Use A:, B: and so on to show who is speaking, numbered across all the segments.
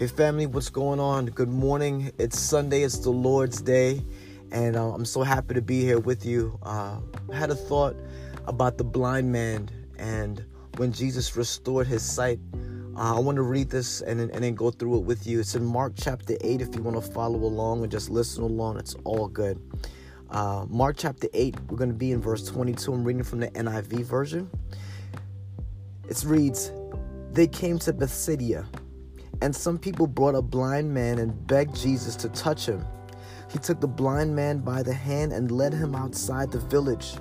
A: Hey, family, what's going on? Good morning. It's Sunday, it's the Lord's Day, and uh, I'm so happy to be here with you. Uh, I had a thought about the blind man and when Jesus restored his sight. Uh, I want to read this and, and then go through it with you. It's in Mark chapter 8 if you want to follow along and just listen along. It's all good. Uh, Mark chapter 8, we're going to be in verse 22. I'm reading from the NIV version. It reads, They came to Bethsaida and some people brought a blind man and begged Jesus to touch him. He took the blind man by the hand and led him outside the village.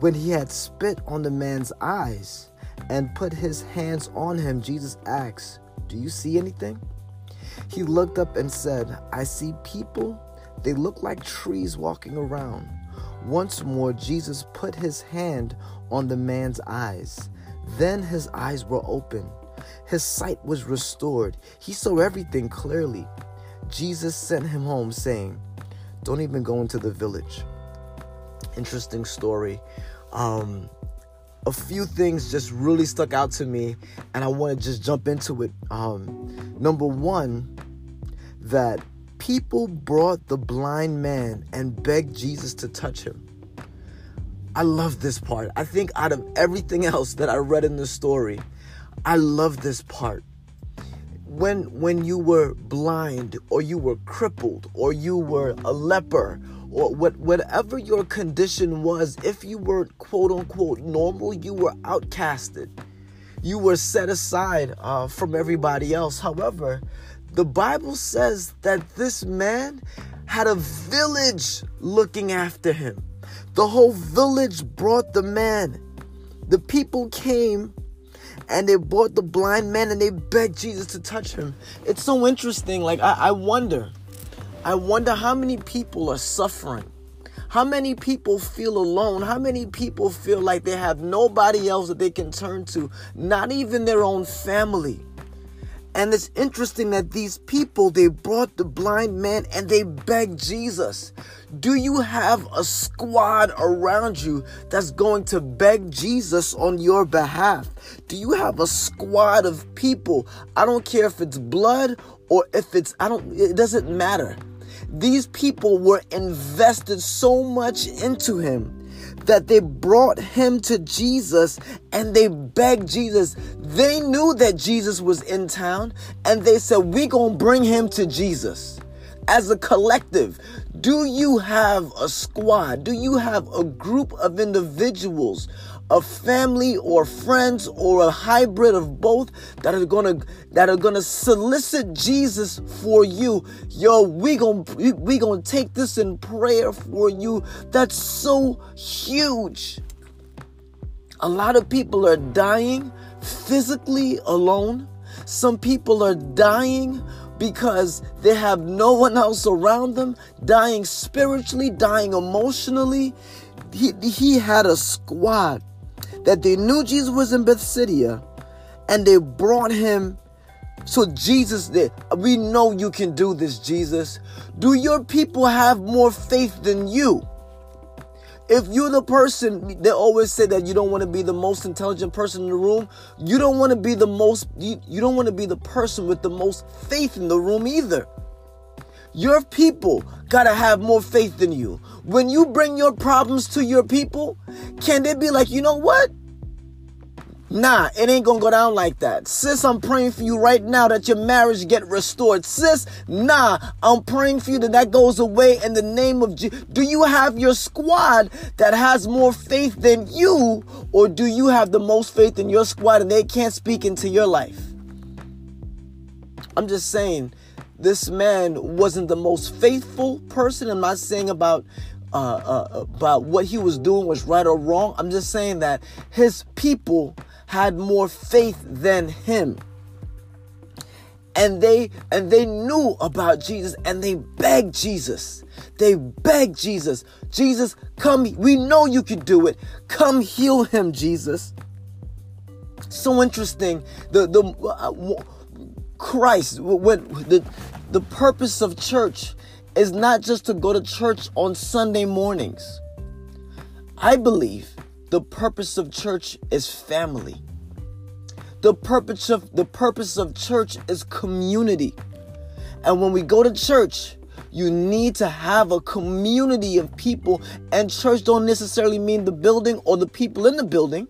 A: When he had spit on the man's eyes and put his hands on him, Jesus asked, Do you see anything? He looked up and said, I see people. They look like trees walking around. Once more, Jesus put his hand on the man's eyes. Then his eyes were open his sight was restored. He saw everything clearly. Jesus sent him home saying, Don't even go into the village. Interesting story. Um, a few things just really stuck out to me, and I want to just jump into it. Um, number one, that people brought the blind man and begged Jesus to touch him. I love this part. I think out of everything else that I read in the story, I love this part. When when you were blind or you were crippled or you were a leper or what whatever your condition was, if you were quote unquote normal, you were outcasted. You were set aside uh, from everybody else. However, the Bible says that this man had a village looking after him. The whole village brought the man. The people came and they brought the blind man and they begged Jesus to touch him. It's so interesting. Like, I, I wonder, I wonder how many people are suffering. How many people feel alone? How many people feel like they have nobody else that they can turn to, not even their own family? And it's interesting that these people, they brought the blind man and they begged Jesus. Do you have a squad around you that's going to beg Jesus on your behalf? Do you have a squad of people? I don't care if it's blood or if it's, I don't, it doesn't matter. These people were invested so much into him that they brought him to Jesus and they begged Jesus. They knew that Jesus was in town and they said, We're going to bring him to Jesus. As a collective, do you have a squad? Do you have a group of individuals a family or friends or a hybrid of both that are gonna that are gonna solicit Jesus for you. Yo, we gonna we gonna take this in prayer for you. That's so huge. A lot of people are dying physically alone. Some people are dying because they have no one else around them, dying spiritually, dying emotionally. He, he had a squad that they knew Jesus was in Bethsaida and they brought him. So Jesus. We know you can do this, Jesus. Do your people have more faith than you? If you're the person, they always say that you don't want to be the most intelligent person in the room. You don't want to be the most, you, you don't want to be the person with the most faith in the room either. Your people gotta have more faith than you. When you bring your problems to your people, can they be like, you know what? Nah, it ain't gonna go down like that. Sis, I'm praying for you right now that your marriage get restored. Sis, nah, I'm praying for you that that goes away in the name of Jesus. Do you have your squad that has more faith than you, or do you have the most faith in your squad and they can't speak into your life? I'm just saying, this man wasn't the most faithful person. I'm not saying about uh, uh, about what he was doing was right or wrong. I'm just saying that his people had more faith than him. And they and they knew about Jesus and they begged Jesus. They begged Jesus. Jesus, come. We know you can do it. Come heal him, Jesus. So interesting. The the uh, Christ when the the purpose of church is not just to go to church on Sunday mornings. I believe the purpose of church is family. The purpose of the purpose of church is community. And when we go to church, you need to have a community of people. And church don't necessarily mean the building or the people in the building.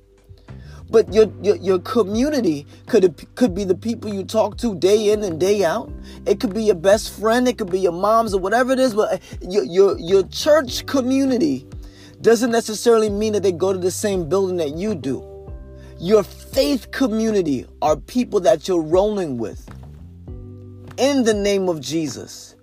A: But your, your, your community could could be the people you talk to day in and day out. It could be your best friend. It could be your moms or whatever it is. But uh, your your, your church community doesn't necessarily mean that they go to the same building that you do. Your faith community are people that you're rolling with. In the name of Jesus.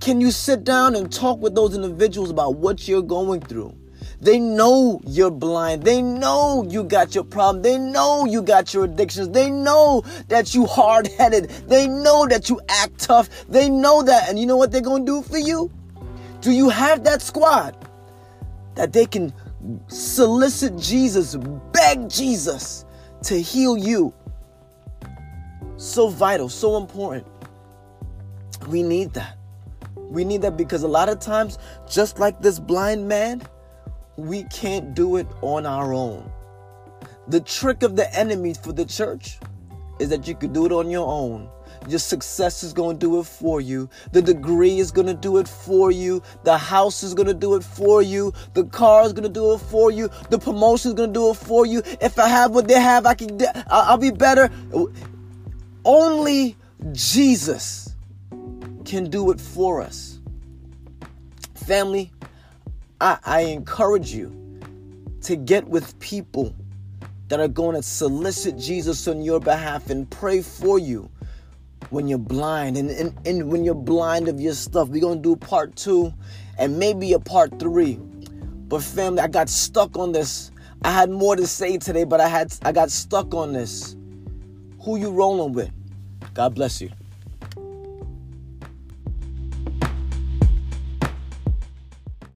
A: Can you sit down and talk with those individuals about what you're going through? They know you're blind. They know you got your problem. They know you got your addictions. They know that you hard-headed. They know that you act tough. They know that. And you know what they're going to do for you? Do you have that squad that they can solicit Jesus, beg Jesus to heal you? So vital, so important. We need that. We need that because a lot of times, just like this blind man, we can't do it on our own. The trick of the enemy for the church is that you can do it on your own. Your success is going to do it for you. The degree is going to do it for you. The house is going to do it for you. The car is going to do it for you. The promotion is going to do it for you. If I have what they have, I can. I'll be better. Only Jesus can do it for us. Family, I, I encourage you to get with people that are going to solicit Jesus on your behalf and pray for you when you're blind and, and, and when you're blind of your stuff. We're going to do part two and maybe a part three. But family, I got stuck on this. I had more to say today, but I had I got stuck on this. Who you rolling with? God bless you.